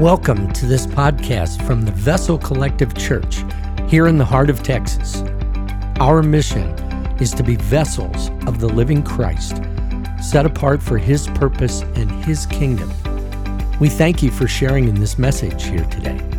Welcome to this podcast from the Vessel Collective Church here in the heart of Texas. Our mission is to be vessels of the living Christ, set apart for His purpose and His kingdom. We thank you for sharing in this message here today.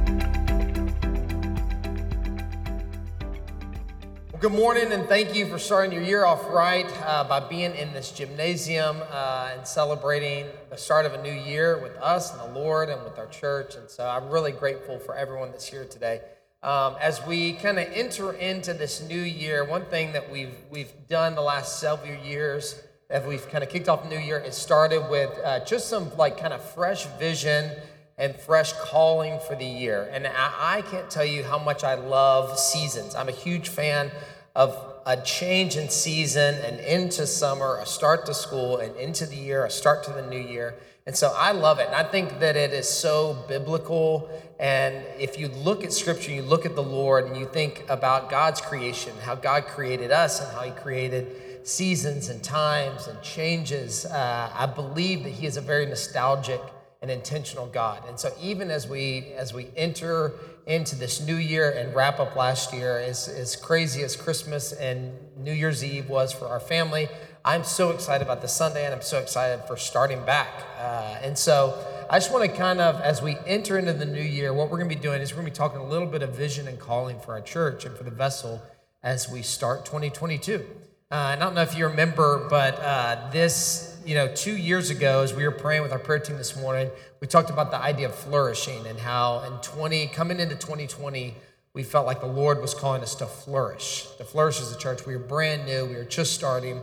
Morning, and thank you for starting your year off right uh, by being in this gymnasium uh, and celebrating the start of a new year with us and the Lord and with our church. And so I'm really grateful for everyone that's here today. Um, as we kind of enter into this new year, one thing that we've we've done the last several years, as we've kind of kicked off the new year, is started with uh, just some like kind of fresh vision and fresh calling for the year. And I, I can't tell you how much I love seasons. I'm a huge fan of a change in season and into summer, a start to school and into the year, a start to the new year. And so I love it. And I think that it is so biblical. And if you look at scripture, you look at the Lord and you think about God's creation, how God created us and how He created seasons and times and changes, uh, I believe that He is a very nostalgic and intentional God. And so even as we as we enter into this new year and wrap up last year, as, as crazy as Christmas and New Year's Eve was for our family, I'm so excited about the Sunday and I'm so excited for starting back. Uh, and so I just want to kind of, as we enter into the new year, what we're going to be doing is we're going to be talking a little bit of vision and calling for our church and for the vessel as we start 2022. Uh, I don't know if you remember, but uh, this you know, two years ago, as we were praying with our prayer team this morning, we talked about the idea of flourishing and how in 20, coming into 2020, we felt like the Lord was calling us to flourish, to flourish as a church. We were brand new, we were just starting,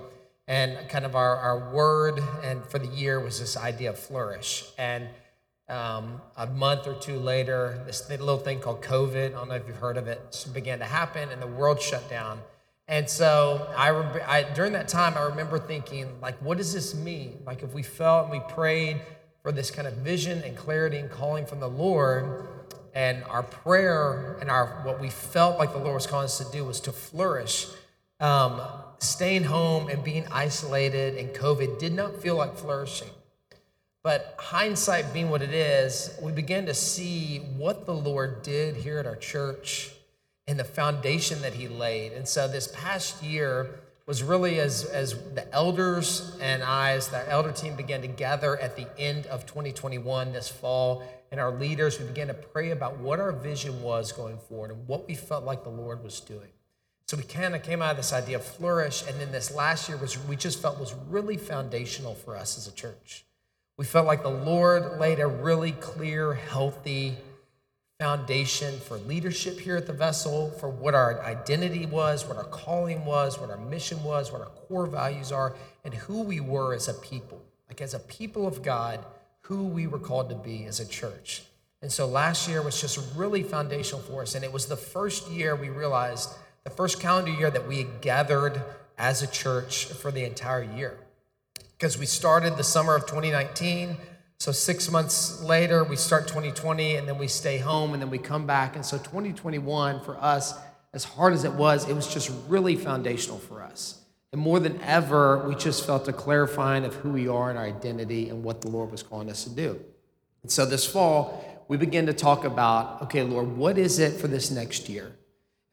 and kind of our, our word and for the year was this idea of flourish. And um, a month or two later, this little thing called COVID, I don't know if you've heard of it, began to happen, and the world shut down. And so I, I, during that time, I remember thinking, like, what does this mean? Like, if we felt and we prayed for this kind of vision and clarity and calling from the Lord, and our prayer and our what we felt like the Lord was calling us to do was to flourish. Um, staying home and being isolated and COVID did not feel like flourishing. But hindsight being what it is, we began to see what the Lord did here at our church and the foundation that he laid. And so this past year was really as, as the elders and I, as the elder team began to gather at the end of 2021 this fall, and our leaders, we began to pray about what our vision was going forward and what we felt like the Lord was doing. So we kind of came out of this idea of flourish, and then this last year was we just felt was really foundational for us as a church. We felt like the Lord laid a really clear, healthy, foundation for leadership here at the vessel, for what our identity was, what our calling was, what our mission was, what our core values are, and who we were as a people. Like as a people of God, who we were called to be as a church. And so last year was just really foundational for us. And it was the first year we realized, the first calendar year that we had gathered as a church for the entire year. Because we started the summer of 2019 so six months later, we start 2020 and then we stay home and then we come back. And so 2021 for us, as hard as it was, it was just really foundational for us. And more than ever, we just felt a clarifying of who we are and our identity and what the Lord was calling us to do. And so this fall, we began to talk about okay, Lord, what is it for this next year?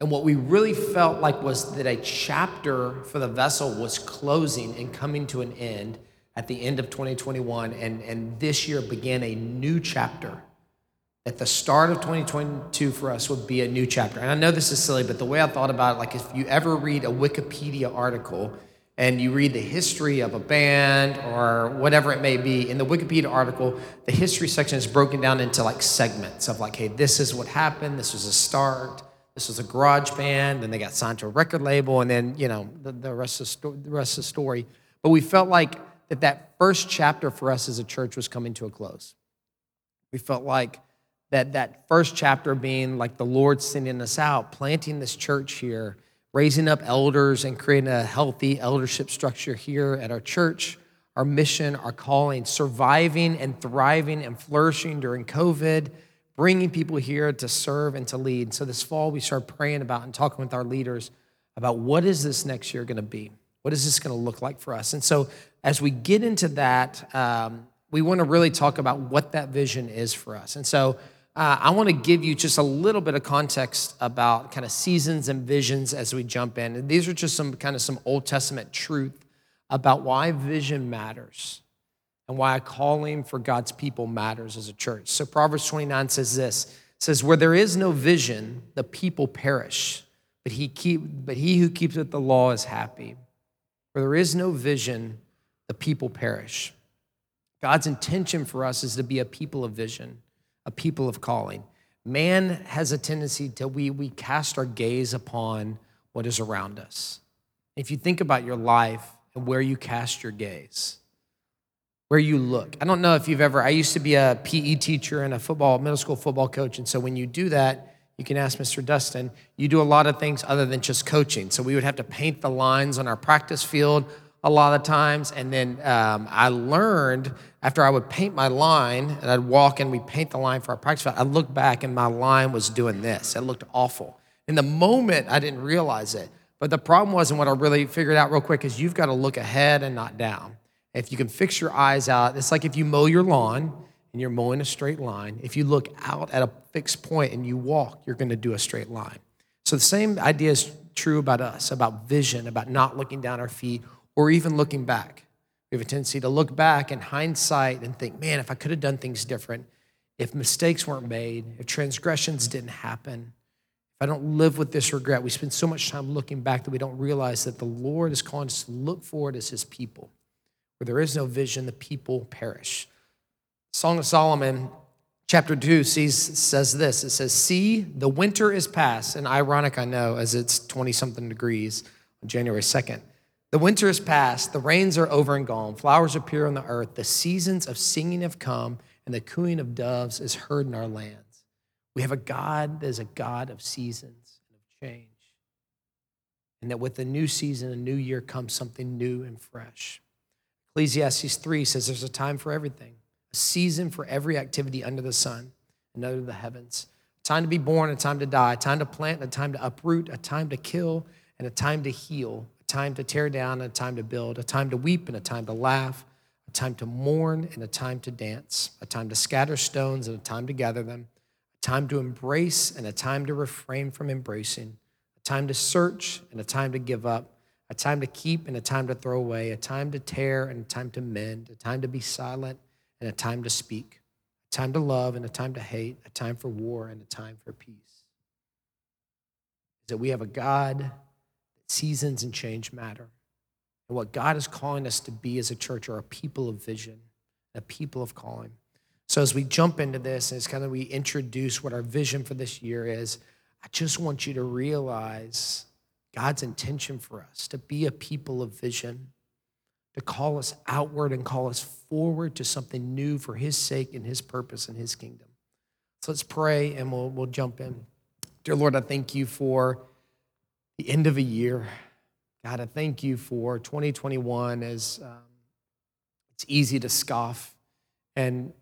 And what we really felt like was that a chapter for the vessel was closing and coming to an end at the end of 2021, and, and this year began a new chapter. At the start of 2022 for us would be a new chapter. And I know this is silly, but the way I thought about it, like if you ever read a Wikipedia article and you read the history of a band or whatever it may be, in the Wikipedia article, the history section is broken down into like segments of like, hey, this is what happened, this was a start, this was a garage band, then they got signed to a record label, and then, you know, the, the, rest, of sto- the rest of the story. But we felt like that that first chapter for us as a church was coming to a close. We felt like that that first chapter being like the Lord sending us out, planting this church here, raising up elders and creating a healthy eldership structure here at our church, our mission, our calling, surviving and thriving and flourishing during COVID, bringing people here to serve and to lead. So this fall we started praying about and talking with our leaders about what is this next year going to be? What is this going to look like for us? And so as we get into that, um, we want to really talk about what that vision is for us. And so uh, I want to give you just a little bit of context about kind of seasons and visions as we jump in. And these are just some kind of some Old Testament truth about why vision matters and why a calling for God's people matters as a church. So Proverbs 29 says this says, Where there is no vision, the people perish, but he, keep, but he who keeps the law is happy. Where there is no vision, the people perish. God's intention for us is to be a people of vision, a people of calling. Man has a tendency to we, we cast our gaze upon what is around us. If you think about your life and where you cast your gaze, where you look. I don't know if you've ever, I used to be a PE teacher and a football, middle school football coach. And so when you do that, you can ask Mr. Dustin, you do a lot of things other than just coaching. So we would have to paint the lines on our practice field a lot of times. And then um, I learned after I would paint my line and I'd walk and we'd paint the line for our practice field, I'd look back and my line was doing this. It looked awful. In the moment, I didn't realize it. But the problem was, and what I really figured out real quick is you've got to look ahead and not down. If you can fix your eyes out, it's like if you mow your lawn and you're mowing a straight line. If you look out at a fixed point and you walk, you're going to do a straight line. So the same idea is true about us, about vision, about not looking down our feet or even looking back. We have a tendency to look back in hindsight and think, man, if I could have done things different, if mistakes weren't made, if transgressions didn't happen, if I don't live with this regret, we spend so much time looking back that we don't realize that the Lord is calling us to look forward as his people. Where there is no vision, the people perish. Song of Solomon, chapter 2, sees, says this It says, See, the winter is past. And ironic, I know, as it's 20 something degrees on January 2nd. The winter is past, the rains are over and gone, flowers appear on the earth, the seasons of singing have come, and the cooing of doves is heard in our lands. We have a God that is a God of seasons and of change. And that with the new season, a new year comes something new and fresh. Ecclesiastes 3 says there's a time for everything, a season for every activity under the sun and under the heavens. A time to be born, a time to die, a time to plant, a time to uproot, a time to kill, and a time to heal, a time to tear down, and a time to build, a time to weep, and a time to laugh, a time to mourn, and a time to dance, a time to scatter stones, and a time to gather them, a time to embrace, and a time to refrain from embracing, a time to search, and a time to give up a time to keep and a time to throw away, a time to tear and a time to mend, a time to be silent and a time to speak, a time to love and a time to hate, a time for war and a time for peace. Is that we have a God that seasons and change matter. And what God is calling us to be as a church are a people of vision, a people of calling. So as we jump into this, and as kind of we introduce what our vision for this year is, I just want you to realize God's intention for us to be a people of vision, to call us outward and call us forward to something new for His sake and His purpose and His kingdom. So let's pray and we'll, we'll jump in. Dear Lord, I thank you for the end of a year. God, I thank you for 2021 as um, it's easy to scoff and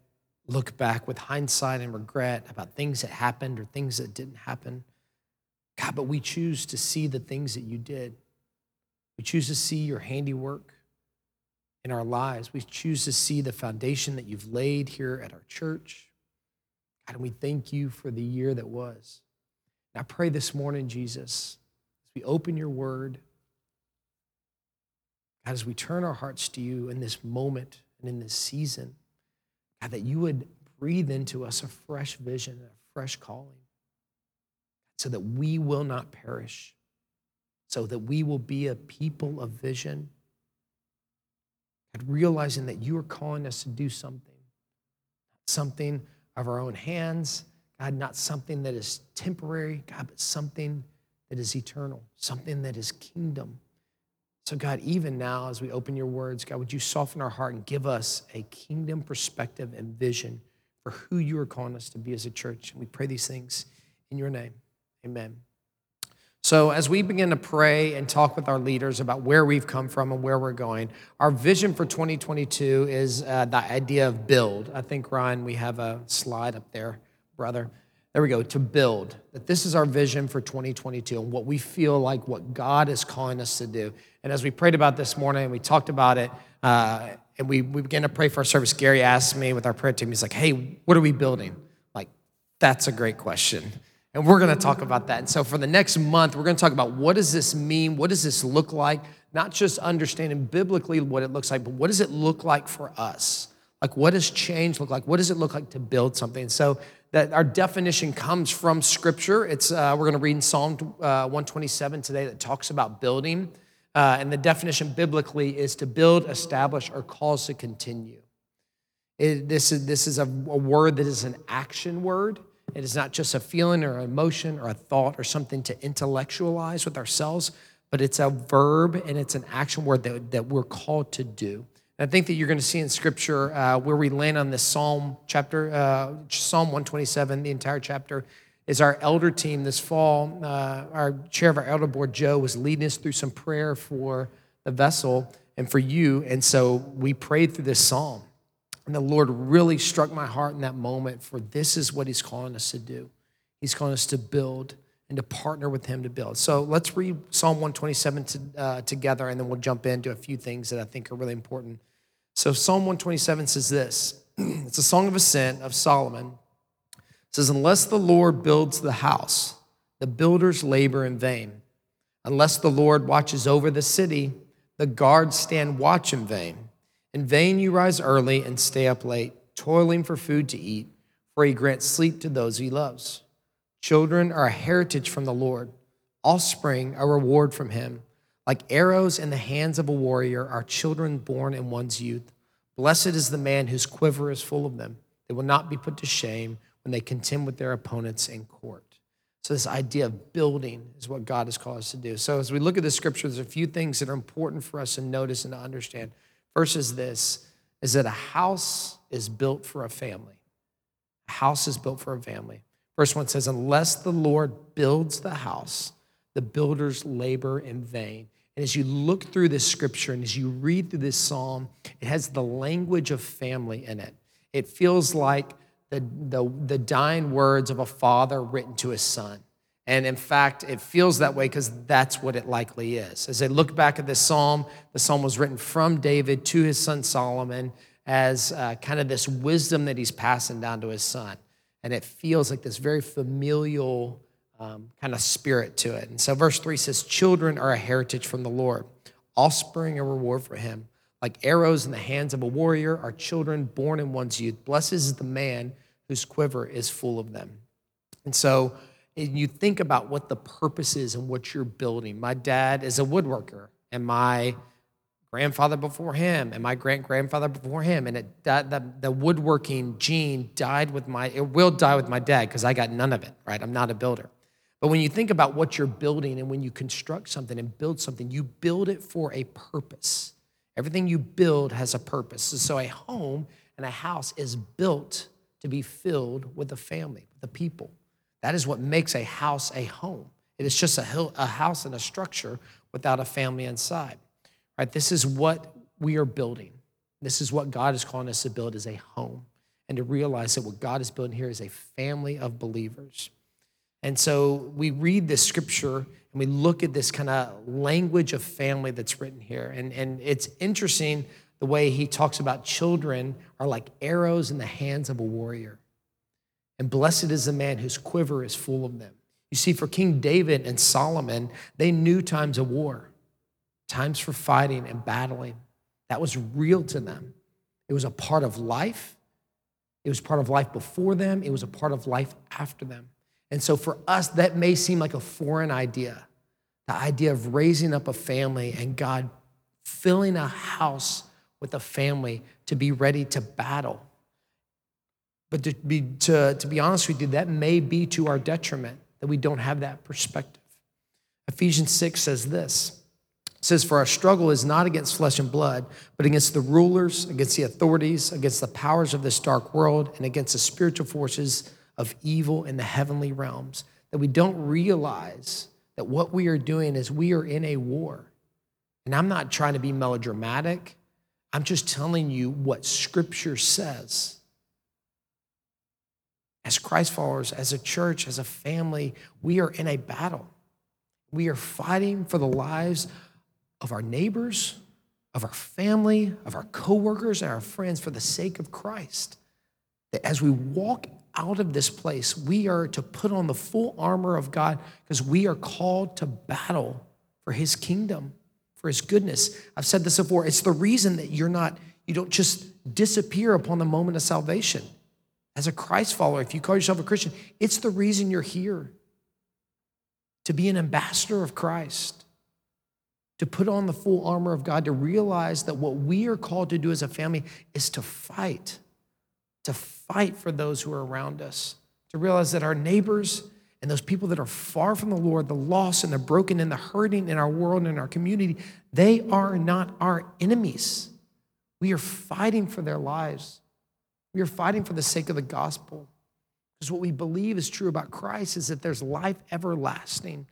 look back with hindsight and regret about things that happened or things that didn't happen. God, but we choose to see the things that you did. We choose to see your handiwork in our lives. We choose to see the foundation that you've laid here at our church. God, and we thank you for the year that was. And I pray this morning, Jesus, as we open your word, God, as we turn our hearts to you in this moment and in this season, God, that you would breathe into us a fresh vision, and a fresh calling so that we will not perish, so that we will be a people of vision. And realizing that you are calling us to do something, something of our own hands, God, not something that is temporary, God, but something that is eternal, something that is kingdom. So, God, even now, as we open your words, God, would you soften our heart and give us a kingdom perspective and vision for who you are calling us to be as a church? And we pray these things in your name. Amen. So, as we begin to pray and talk with our leaders about where we've come from and where we're going, our vision for 2022 is uh, the idea of build. I think, Ryan, we have a slide up there, brother. There we go, to build. That this is our vision for 2022 and what we feel like what God is calling us to do. And as we prayed about this morning and we talked about it, uh, and we, we began to pray for our service, Gary asked me with our prayer team, he's like, hey, what are we building? Like, that's a great question. And we're gonna talk about that. And so for the next month, we're gonna talk about what does this mean? What does this look like? Not just understanding biblically what it looks like, but what does it look like for us? Like, what does change look like? What does it look like to build something? So that our definition comes from Scripture. It's uh, we're going to read in Psalm uh, 127 today that talks about building, uh, and the definition biblically is to build, establish, or cause to continue. It, this is this is a, a word that is an action word. It is not just a feeling or an emotion or a thought or something to intellectualize with ourselves, but it's a verb and it's an action word that, that we're called to do. I think that you're going to see in Scripture uh, where we land on this Psalm chapter, uh, Psalm 127, the entire chapter, is our elder team this fall. Uh, our chair of our elder board, Joe, was leading us through some prayer for the vessel and for you. And so we prayed through this psalm. And the Lord really struck my heart in that moment for this is what He's calling us to do. He's calling us to build and to partner with Him to build. So let's read Psalm 127 to, uh, together, and then we'll jump into a few things that I think are really important so Psalm 127 says this it's a song of ascent of Solomon. It says, Unless the Lord builds the house, the builders labor in vain. Unless the Lord watches over the city, the guards stand watch in vain. In vain you rise early and stay up late, toiling for food to eat, for he grants sleep to those he loves. Children are a heritage from the Lord, offspring a reward from him. Like arrows in the hands of a warrior are children born in one's youth. Blessed is the man whose quiver is full of them. They will not be put to shame when they contend with their opponents in court. So, this idea of building is what God has called us to do. So, as we look at the scripture, there's a few things that are important for us to notice and to understand. Is this is that a house is built for a family. A house is built for a family. Verse one says, Unless the Lord builds the house, the builders labor in vain. And as you look through this scripture and as you read through this psalm, it has the language of family in it. It feels like the, the, the dying words of a father written to his son. And in fact, it feels that way because that's what it likely is. As I look back at this psalm, the psalm was written from David to his son Solomon as uh, kind of this wisdom that he's passing down to his son. And it feels like this very familial um, kind of spirit to it. And so verse 3 says, Children are a heritage from the Lord, offspring a reward for him. Like arrows in the hands of a warrior are children born in one's youth. Blessed is the man whose quiver is full of them. And so you think about what the purpose is and what you're building. My dad is a woodworker, and my grandfather before him, and my great grandfather before him, and it the, the woodworking gene died with my. It will die with my dad because I got none of it. Right, I'm not a builder. But when you think about what you're building and when you construct something and build something, you build it for a purpose. Everything you build has a purpose. So a home and a house is built to be filled with a family, the people. That is what makes a house a home. It is just a, a house and a structure without a family inside. Right? This is what we are building. This is what God is calling us to build as a home and to realize that what God is building here is a family of believers. And so we read this scripture and we look at this kind of language of family that's written here. And, and it's interesting the way he talks about children are like arrows in the hands of a warrior. And blessed is the man whose quiver is full of them. You see, for King David and Solomon, they knew times of war, times for fighting and battling. That was real to them. It was a part of life. It was part of life before them. It was a part of life after them. And so for us, that may seem like a foreign idea the idea of raising up a family and God filling a house with a family to be ready to battle. But to be, to, to be honest with you, that may be to our detriment that we don't have that perspective. Ephesians 6 says this it says, For our struggle is not against flesh and blood, but against the rulers, against the authorities, against the powers of this dark world, and against the spiritual forces of evil in the heavenly realms, that we don't realize that what we are doing is we are in a war. And I'm not trying to be melodramatic, I'm just telling you what Scripture says. As Christ followers, as a church, as a family, we are in a battle. We are fighting for the lives of our neighbors, of our family, of our coworkers, and our friends for the sake of Christ. That as we walk out of this place, we are to put on the full armor of God because we are called to battle for his kingdom, for his goodness. I've said this before. It's the reason that you're not, you don't just disappear upon the moment of salvation. As a Christ follower, if you call yourself a Christian, it's the reason you're here to be an ambassador of Christ, to put on the full armor of God, to realize that what we are called to do as a family is to fight, to fight for those who are around us, to realize that our neighbors and those people that are far from the Lord, the lost and the broken and the hurting in our world and in our community, they are not our enemies. We are fighting for their lives. We are fighting for the sake of the gospel. Because what we believe is true about Christ is that there's life everlasting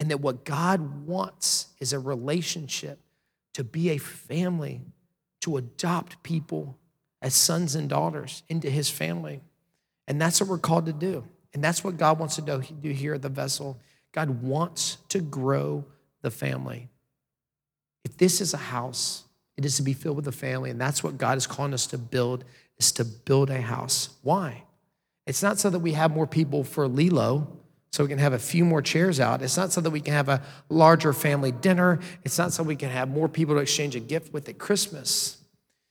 and that what God wants is a relationship to be a family, to adopt people as sons and daughters into his family. And that's what we're called to do. And that's what God wants to do here at the vessel. God wants to grow the family. If this is a house, it is to be filled with a family. And that's what God is calling us to build, is to build a house. Why? It's not so that we have more people for Lilo, so we can have a few more chairs out. It's not so that we can have a larger family dinner. It's not so we can have more people to exchange a gift with at Christmas.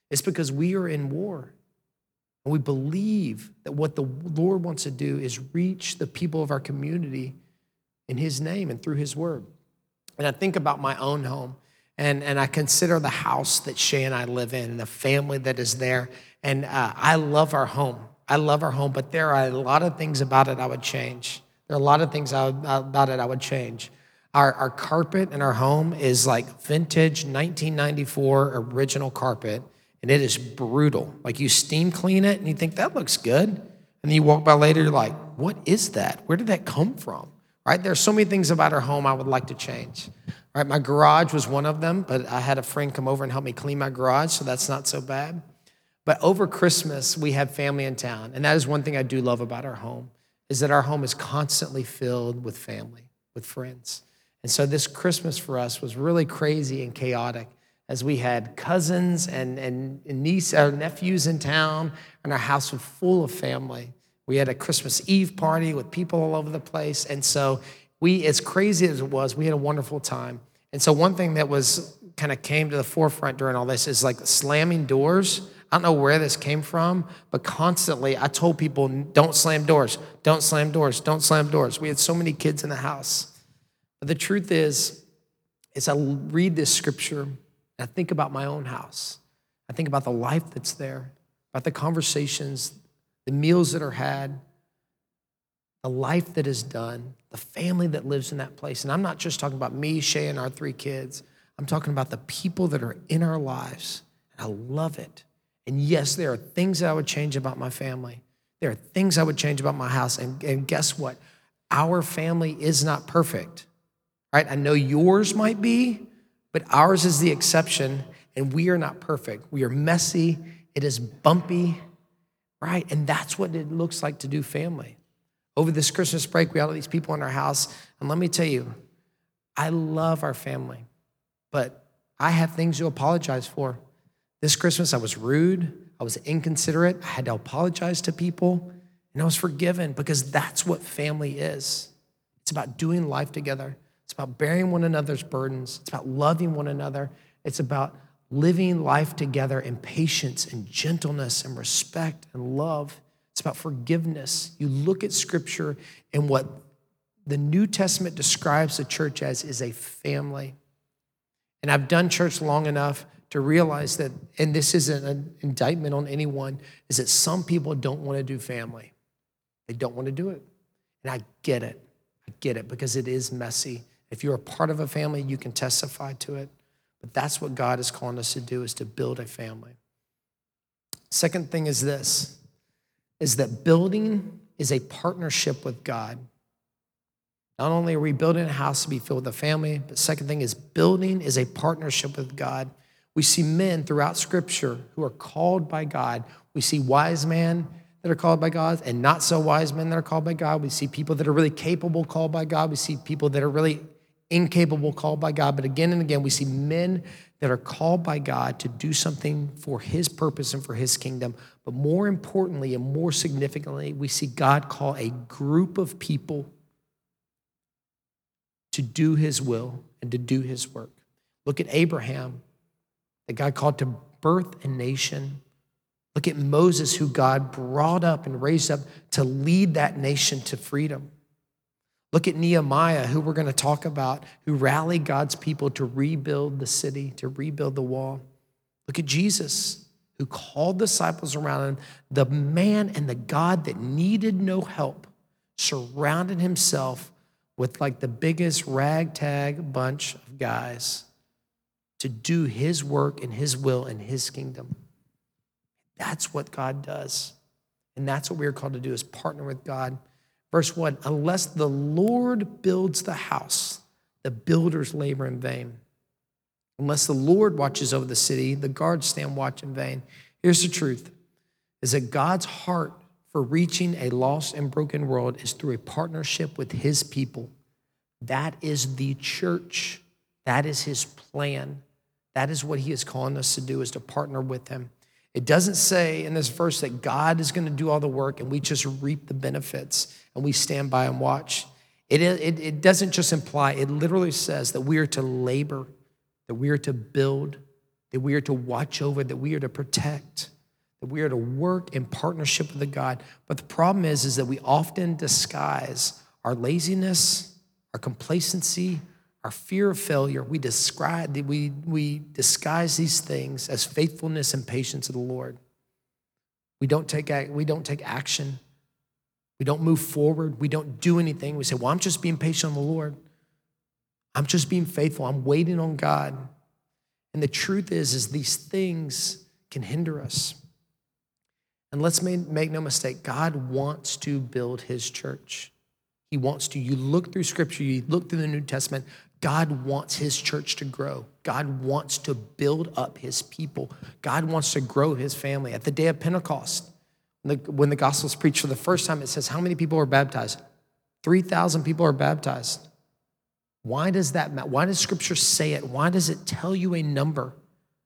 It's because we are in war. And we believe that what the Lord wants to do is reach the people of our community in His name and through His word. And I think about my own home and, and I consider the house that Shay and I live in and the family that is there. And uh, I love our home. I love our home, but there are a lot of things about it I would change. There are a lot of things about it I would change. Our, our carpet in our home is like vintage 1994 original carpet and it is brutal. Like you steam clean it and you think that looks good. And then you walk by later, you're like, what is that? Where did that come from? Right? There are so many things about our home I would like to change. Right? My garage was one of them, but I had a friend come over and help me clean my garage, so that's not so bad. But over Christmas, we have family in town. And that is one thing I do love about our home, is that our home is constantly filled with family, with friends. And so this Christmas for us was really crazy and chaotic as we had cousins and, and, and niece, our nephews in town, and our house was full of family. We had a Christmas Eve party with people all over the place. And so we, as crazy as it was, we had a wonderful time. And so one thing that was kind of came to the forefront during all this is like slamming doors. I don't know where this came from, but constantly I told people, don't slam doors, don't slam doors, don't slam doors. We had so many kids in the house. But the truth is, as I read this scripture, I think about my own house. I think about the life that's there, about the conversations, the meals that are had, the life that is done, the family that lives in that place. And I'm not just talking about me, Shay, and our three kids. I'm talking about the people that are in our lives. And I love it. And yes, there are things that I would change about my family. There are things I would change about my house. And, and guess what? Our family is not perfect, right? I know yours might be, but ours is the exception, and we are not perfect. We are messy, it is bumpy, right? And that's what it looks like to do family. Over this Christmas break, we had all these people in our house, and let me tell you, I love our family, but I have things to apologize for. This Christmas, I was rude, I was inconsiderate, I had to apologize to people, and I was forgiven because that's what family is. It's about doing life together. It's about bearing one another's burdens. It's about loving one another. It's about living life together in patience and gentleness and respect and love. It's about forgiveness. You look at scripture and what the New Testament describes the church as is a family. And I've done church long enough to realize that, and this isn't an indictment on anyone, is that some people don't want to do family. They don't want to do it. And I get it. I get it because it is messy. If you're a part of a family, you can testify to it. But that's what God is calling us to do is to build a family. Second thing is this is that building is a partnership with God. Not only are we building a house to be filled with a family, but second thing is building is a partnership with God. We see men throughout scripture who are called by God. We see wise men that are called by God and not so wise men that are called by God. We see people that are really capable called by God. We see people that are really incapable called by God. But again and again, we see men that are called by God to do something for his purpose and for his kingdom. But more importantly and more significantly, we see God call a group of people to do his will and to do his work. Look at Abraham, that God called to birth a nation. Look at Moses, who God brought up and raised up to lead that nation to freedom. Look at Nehemiah, who we're going to talk about, who rallied God's people to rebuild the city, to rebuild the wall. Look at Jesus, who called disciples around him, the man and the God that needed no help, surrounded himself with like the biggest ragtag bunch of guys to do his work and his will and his kingdom. That's what God does. And that's what we're called to do is partner with God Verse 1 Unless the Lord builds the house, the builders labor in vain. Unless the Lord watches over the city, the guards stand watch in vain. Here's the truth is that God's heart for reaching a lost and broken world is through a partnership with his people. That is the church. That is his plan. That is what he is calling us to do is to partner with him. It doesn't say in this verse that God is going to do all the work and we just reap the benefits and we stand by and watch. It, it, it doesn't just imply, it literally says that we are to labor, that we are to build, that we are to watch over, that we are to protect, that we are to work in partnership with the God. But the problem is, is that we often disguise our laziness, our complacency, our fear of failure, we describe we, we disguise these things as faithfulness and patience of the Lord. We don't take we don't take action. We don't move forward. We don't do anything. We say, "Well, I'm just being patient on the Lord. I'm just being faithful. I'm waiting on God." And the truth is is these things can hinder us. And let's make no mistake, God wants to build his church. He wants to. You look through scripture, you look through the New Testament, God wants his church to grow. God wants to build up his people. God wants to grow his family. At the day of Pentecost, when the, gospel is preached for the first time, it says, How many people are baptized? 3,000 people are baptized. Why does that matter? Why does scripture say it? Why does it tell you a number?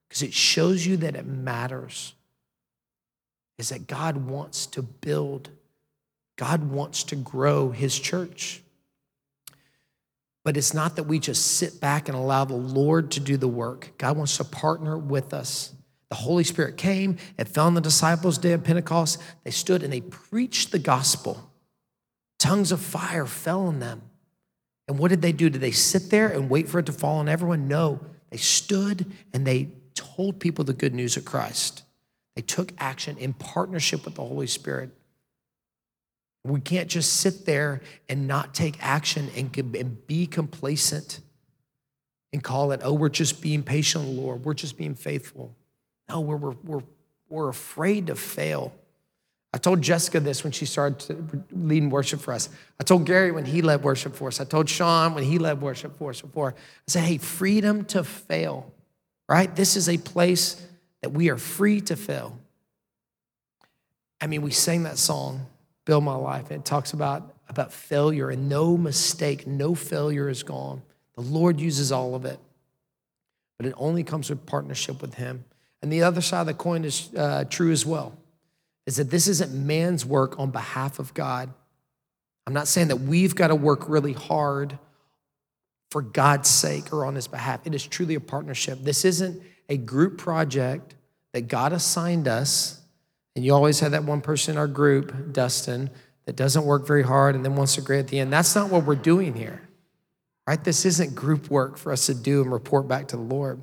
Because it shows you that it matters. Is that God wants to build, God wants to grow his church. But it's not that we just sit back and allow the Lord to do the work. God wants to partner with us. The Holy Spirit came, it fell on the disciples' day of Pentecost. They stood and they preached the gospel. Tongues of fire fell on them. And what did they do? Did they sit there and wait for it to fall on everyone? No. They stood and they told people the good news of Christ. They took action in partnership with the Holy Spirit. We can't just sit there and not take action and, be complacent and call it, oh, we're just being patient, Lord. We're just being faithful. No, we're, we're, we're, we're afraid to fail. I told Jessica this when she started leading worship for us. I told Gary when he led worship for us. I told Sean when he led worship for us before. I said, hey, freedom to fail, right? This is a place that we are free to fail. I mean, we sang that song build my life. And it talks about, about failure and no mistake, no failure is gone. The Lord uses all of it, but it only comes with partnership with Him. And the other side of the coin is uh, true as well is that this isn't man's work on behalf of God. I'm not saying that we've got to work really hard for God's sake or on his behalf. It is truly a partnership. This isn't a group project that God assigned us and you always have that one person in our group, Dustin, that doesn't work very hard and then wants to grade at the end. That's not what we're doing here, right? This isn't group work for us to do and report back to the Lord.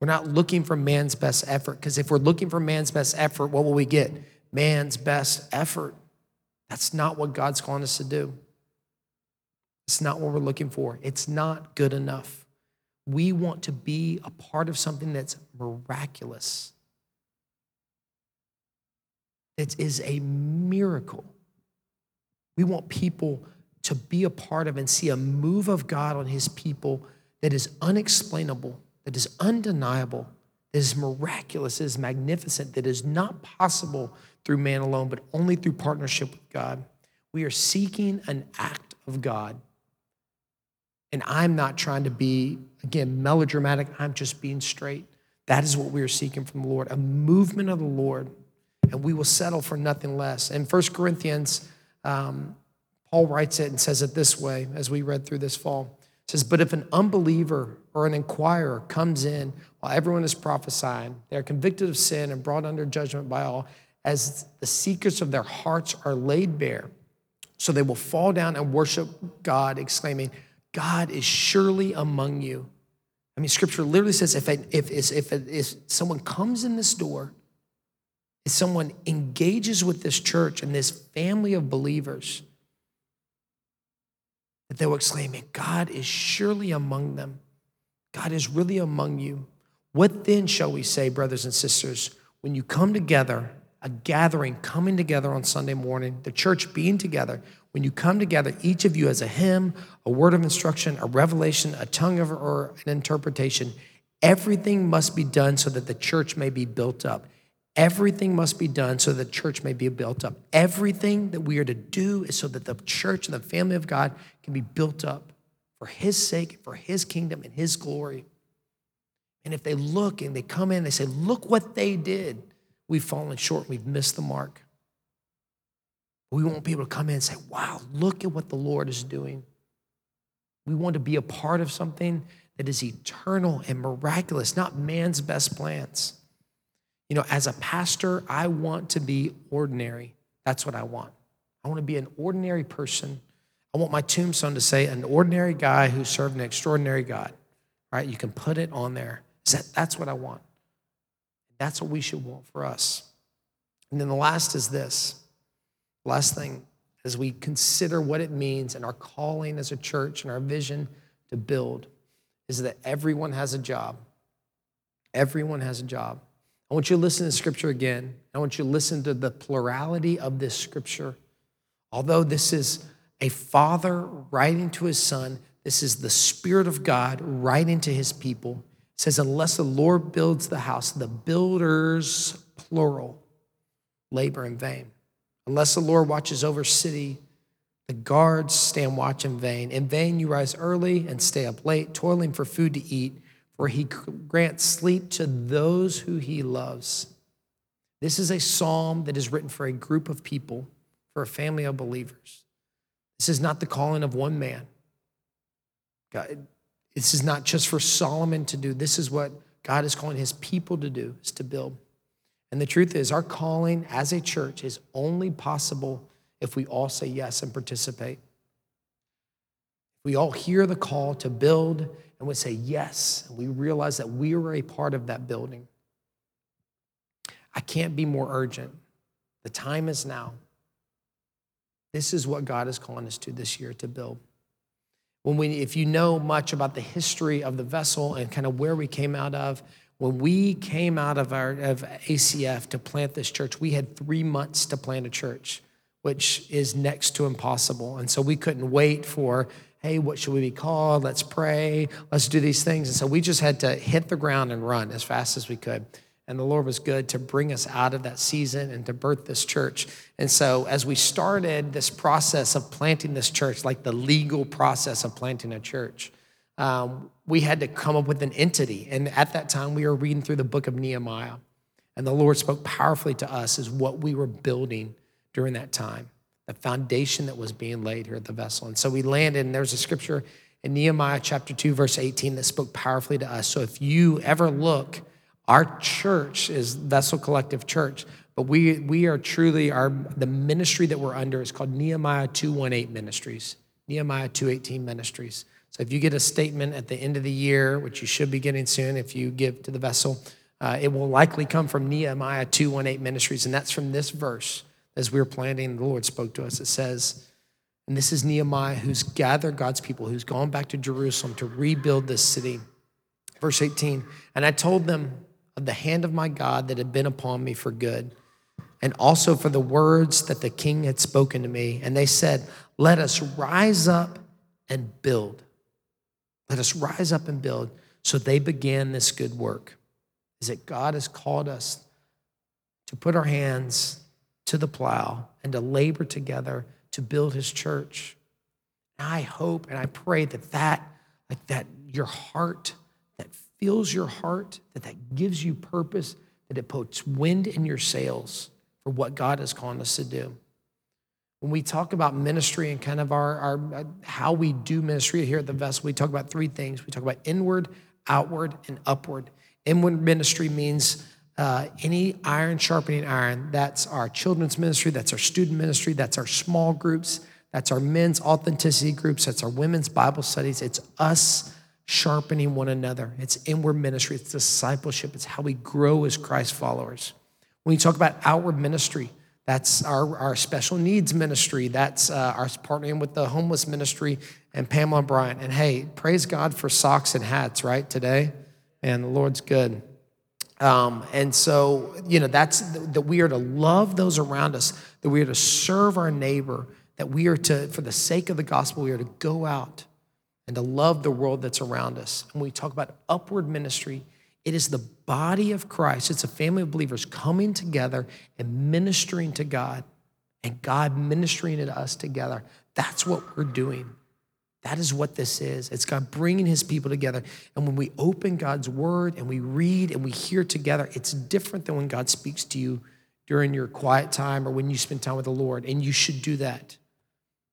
We're not looking for man's best effort because if we're looking for man's best effort, what will we get? Man's best effort. That's not what God's calling us to do. It's not what we're looking for. It's not good enough. We want to be a part of something that's miraculous. It is a miracle. We want people to be a part of and see a move of God on his people that is unexplainable, that is undeniable, that is miraculous, that is magnificent, that is not possible through man alone, but only through partnership with God. We are seeking an act of God. And I'm not trying to be, again, melodramatic. I'm just being straight. That is what we are seeking from the Lord a movement of the Lord, and we will settle for nothing less. In 1 Corinthians, um, Paul writes it and says it this way as we read through this fall. It says, But if an unbeliever or an inquirer comes in while everyone is prophesying, they are convicted of sin and brought under judgment by all, as the secrets of their hearts are laid bare. So they will fall down and worship God, exclaiming, God is surely among you. I mean, scripture literally says if, if, if, if someone comes in this door, if someone engages with this church and this family of believers, that they will exclaim, God is surely among them. God is really among you. What then shall we say, brothers and sisters, when you come together, a gathering coming together on Sunday morning, the church being together, when you come together, each of you has a hymn, a word of instruction, a revelation, a tongue of, or an interpretation, everything must be done so that the church may be built up. Everything must be done so that the church may be built up. Everything that we are to do is so that the church and the family of God can be built up for His sake, for His kingdom, and His glory. And if they look and they come in, they say, Look what they did, we've fallen short, we've missed the mark. We want people to come in and say, Wow, look at what the Lord is doing. We want to be a part of something that is eternal and miraculous, not man's best plans. You know, as a pastor, I want to be ordinary. That's what I want. I want to be an ordinary person. I want my tombstone to say, an ordinary guy who served an extraordinary God, right? You can put it on there. That's what I want. That's what we should want for us. And then the last is this last thing, as we consider what it means and our calling as a church and our vision to build, is that everyone has a job. Everyone has a job. I want you to listen to scripture again. I want you to listen to the plurality of this scripture. Although this is a father writing to his son, this is the Spirit of God writing to his people. It says, Unless the Lord builds the house, the builders, plural, labor in vain. Unless the Lord watches over city, the guards stand watch in vain. In vain you rise early and stay up late, toiling for food to eat for he grants sleep to those who he loves. This is a psalm that is written for a group of people, for a family of believers. This is not the calling of one man. God, this is not just for Solomon to do. This is what God is calling his people to do, is to build. And the truth is, our calling as a church is only possible if we all say yes and participate. We all hear the call to build and would say yes. And we realize that we are a part of that building. I can't be more urgent. The time is now. This is what God is calling us to this year to build. When we, if you know much about the history of the vessel and kind of where we came out of, when we came out of our of ACF to plant this church, we had three months to plant a church, which is next to impossible. And so we couldn't wait for hey, what should we be called? Let's pray. Let's do these things. And so we just had to hit the ground and run as fast as we could. And the Lord was good to bring us out of that season and to birth this church. And so, as we started this process of planting this church, like the legal process of planting a church, um, we had to come up with an entity. And at that time, we were reading through the book of Nehemiah. And the Lord spoke powerfully to us as what we were building during that time the foundation that was being laid here at the vessel. And so we landed, and there's a scripture in Nehemiah chapter 2, verse 18 that spoke powerfully to us. So if you ever look, our church is Vessel Collective Church, but we, we are truly, our, the ministry that we're under is called Nehemiah 218 Ministries, Nehemiah 218 Ministries. So if you get a statement at the end of the year, which you should be getting soon if you give to the vessel, uh, it will likely come from Nehemiah 218 Ministries, and that's from this verse as we were planning, the Lord spoke to us. It says, and this is Nehemiah who's gathered God's people, who's gone back to Jerusalem to rebuild this city. Verse 18, and I told them of the hand of my God that had been upon me for good, and also for the words that the king had spoken to me. And they said, Let us rise up and build. Let us rise up and build. So they began this good work. Is that God has called us to put our hands to the plow and to labor together to build his church. I hope and I pray that that like that your heart that fills your heart, that that gives you purpose, that it puts wind in your sails for what God has called us to do. When we talk about ministry and kind of our, our uh, how we do ministry here at the vessel, we talk about three things. We talk about inward, outward, and upward. Inward ministry means uh, any iron sharpening iron. That's our children's ministry, that's our student ministry, that's our small groups, that's our men's authenticity groups, that's our women's Bible studies. It's us sharpening one another. It's inward ministry, it's discipleship, it's how we grow as Christ followers. When you talk about outward ministry, that's our, our special needs ministry. That's uh, our partnering with the homeless ministry and Pamela Bryant. And hey, praise God for socks and hats, right, today? And the Lord's good. Um, and so, you know, that's that we are to love those around us, that we are to serve our neighbor, that we are to, for the sake of the gospel, we are to go out and to love the world that's around us. And we talk about upward ministry, it is the body of Christ, it's a family of believers coming together and ministering to God, and God ministering to us together. That's what we're doing. That is what this is. It's God bringing his people together. And when we open God's word and we read and we hear together, it's different than when God speaks to you during your quiet time or when you spend time with the Lord. And you should do that.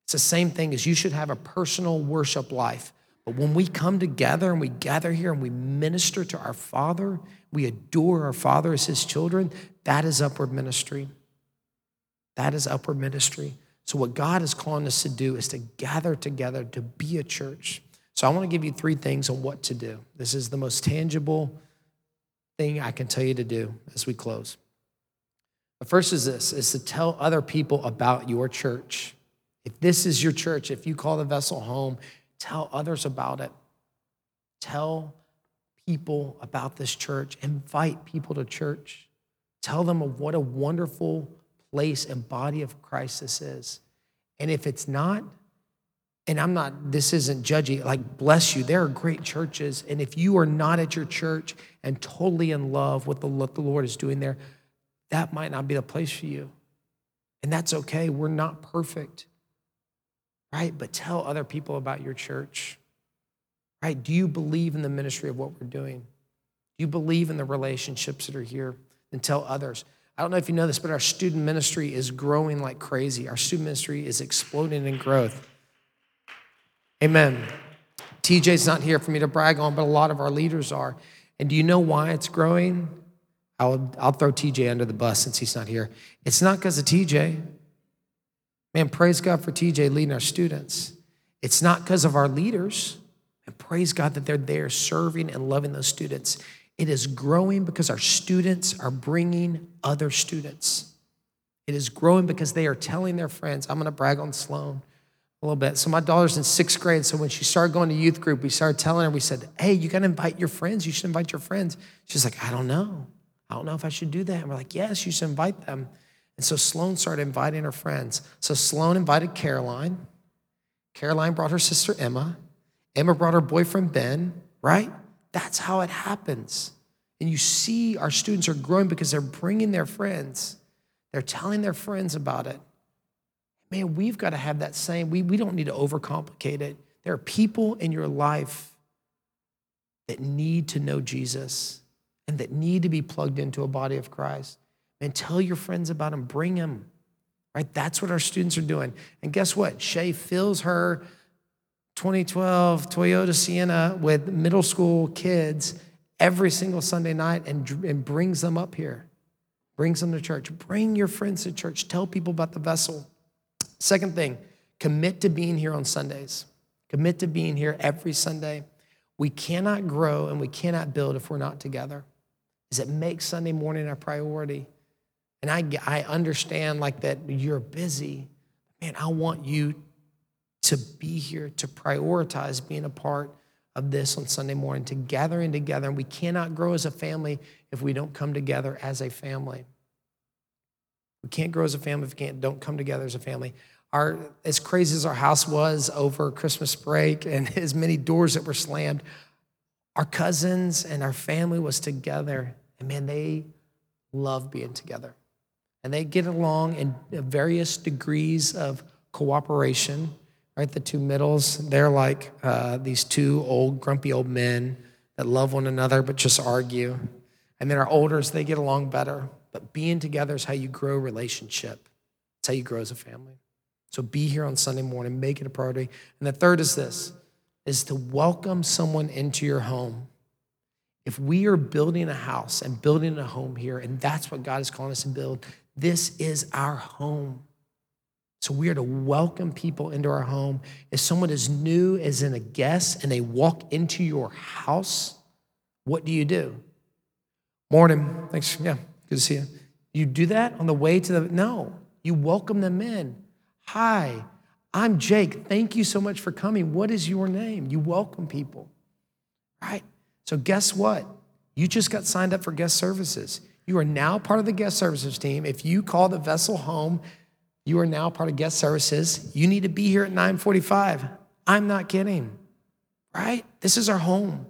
It's the same thing as you should have a personal worship life. But when we come together and we gather here and we minister to our Father, we adore our Father as his children, that is upward ministry. That is upward ministry. So, what God is calling us to do is to gather together to be a church. So, I want to give you three things on what to do. This is the most tangible thing I can tell you to do as we close. The first is this is to tell other people about your church. If this is your church, if you call the vessel home, tell others about it. Tell people about this church. Invite people to church. Tell them of what a wonderful place and body of Christ this is. And if it's not, and I'm not, this isn't judgy, like, bless you. There are great churches. And if you are not at your church and totally in love with the, what the Lord is doing there, that might not be the place for you. And that's okay. We're not perfect, right? But tell other people about your church, right? Do you believe in the ministry of what we're doing? Do you believe in the relationships that are here? Then tell others. I don't know if you know this, but our student ministry is growing like crazy. Our student ministry is exploding in growth. Amen. TJ's not here for me to brag on, but a lot of our leaders are. And do you know why it's growing? I'll, I'll throw TJ under the bus since he's not here. It's not because of TJ. Man, praise God for TJ leading our students. It's not because of our leaders. And praise God that they're there serving and loving those students. It is growing because our students are bringing other students. It is growing because they are telling their friends. I'm going to brag on Sloan a little bit. So my daughter's in sixth grade. So when she started going to youth group, we started telling her, we said, hey, you got to invite your friends. You should invite your friends. She's like, I don't know. I don't know if I should do that. And we're like, yes, you should invite them. And so Sloan started inviting her friends. So Sloan invited Caroline. Caroline brought her sister Emma. Emma brought her boyfriend Ben, right? That's how it happens. And you see our students are growing because they're bringing their friends, they're telling their friends about it. Man, we've got to have that same, we, we don't need to overcomplicate it. There are people in your life that need to know Jesus and that need to be plugged into a body of Christ. And tell your friends about him, bring him. Right? That's what our students are doing. And guess what? Shay fills her 2012 Toyota Sienna with middle school kids every single Sunday night and, and brings them up here, brings them to church. Bring your friends to church. Tell people about the vessel. Second thing, commit to being here on Sundays. Commit to being here every Sunday. We cannot grow and we cannot build if we're not together. Is it make Sunday morning a priority? And I, I understand like that you're busy. Man, I want you to be here, to prioritize being a part of this on Sunday morning, to gathering together. And we cannot grow as a family if we don't come together as a family. We can't grow as a family if we can't, don't come together as a family. Our, as crazy as our house was over Christmas break and as many doors that were slammed, our cousins and our family was together. And man, they love being together. And they get along in various degrees of cooperation right? The two middles, they're like uh, these two old, grumpy old men that love one another but just argue. And then our olders, they get along better. But being together is how you grow relationship. It's how you grow as a family. So be here on Sunday morning, make it a priority. And the third is this is to welcome someone into your home. If we are building a house and building a home here, and that's what God is calling us to build, this is our home. So we are to welcome people into our home. If someone is new, as in a guest, and they walk into your house, what do you do? Morning. Thanks. Yeah, good to see you. You do that on the way to the no. You welcome them in. Hi, I'm Jake. Thank you so much for coming. What is your name? You welcome people. Right? So guess what? You just got signed up for guest services. You are now part of the guest services team. If you call the vessel home, you are now part of guest services. You need to be here at 9:45. I'm not kidding. Right? This is our home.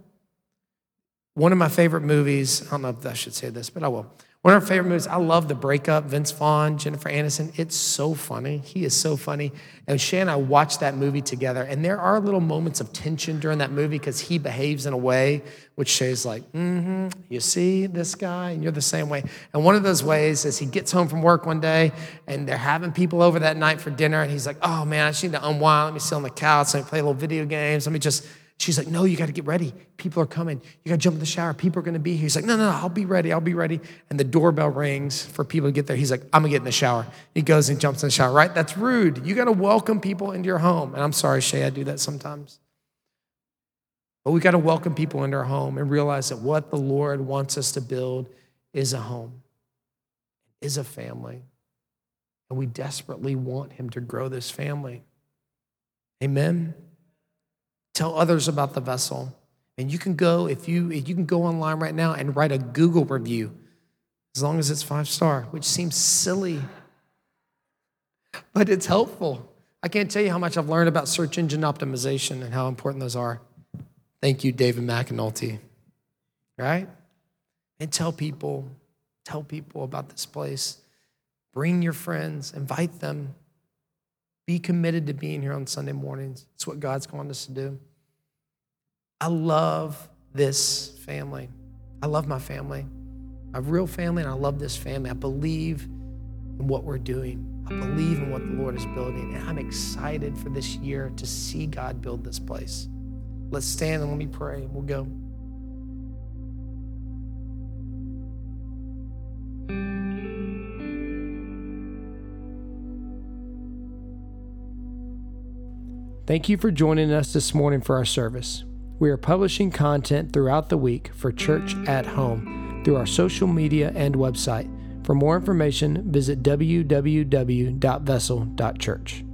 One of my favorite movies, I don't know if I should say this, but I will. One of our favorite movies, I love The Breakup, Vince Vaughn, Jennifer Aniston. It's so funny. He is so funny. And Shay and I watched that movie together, and there are little moments of tension during that movie because he behaves in a way which Shay's like, mm-hmm, you see this guy, and you're the same way. And one of those ways is he gets home from work one day, and they're having people over that night for dinner, and he's like, oh man, I just need to unwind. Let me sit on the couch, let me play a little video games, let me just She's like, No, you got to get ready. People are coming. You got to jump in the shower. People are going to be here. He's like, No, no, no, I'll be ready. I'll be ready. And the doorbell rings for people to get there. He's like, I'm going to get in the shower. He goes and jumps in the shower, right? That's rude. You got to welcome people into your home. And I'm sorry, Shay, I do that sometimes. But we got to welcome people into our home and realize that what the Lord wants us to build is a home, is a family. And we desperately want Him to grow this family. Amen. Tell others about the vessel. And you can go, if you you can go online right now and write a Google review, as long as it's five star, which seems silly, but it's helpful. I can't tell you how much I've learned about search engine optimization and how important those are. Thank you, David McAnulty. Right? And tell people, tell people about this place. Bring your friends, invite them. Be committed to being here on Sunday mornings. It's what God's calling us to do. I love this family. I love my family. My real family, and I love this family. I believe in what we're doing. I believe in what the Lord is building, and I'm excited for this year to see God build this place. Let's stand and let me pray, and we'll go. Thank you for joining us this morning for our service. We are publishing content throughout the week for Church at Home through our social media and website. For more information, visit www.vessel.church.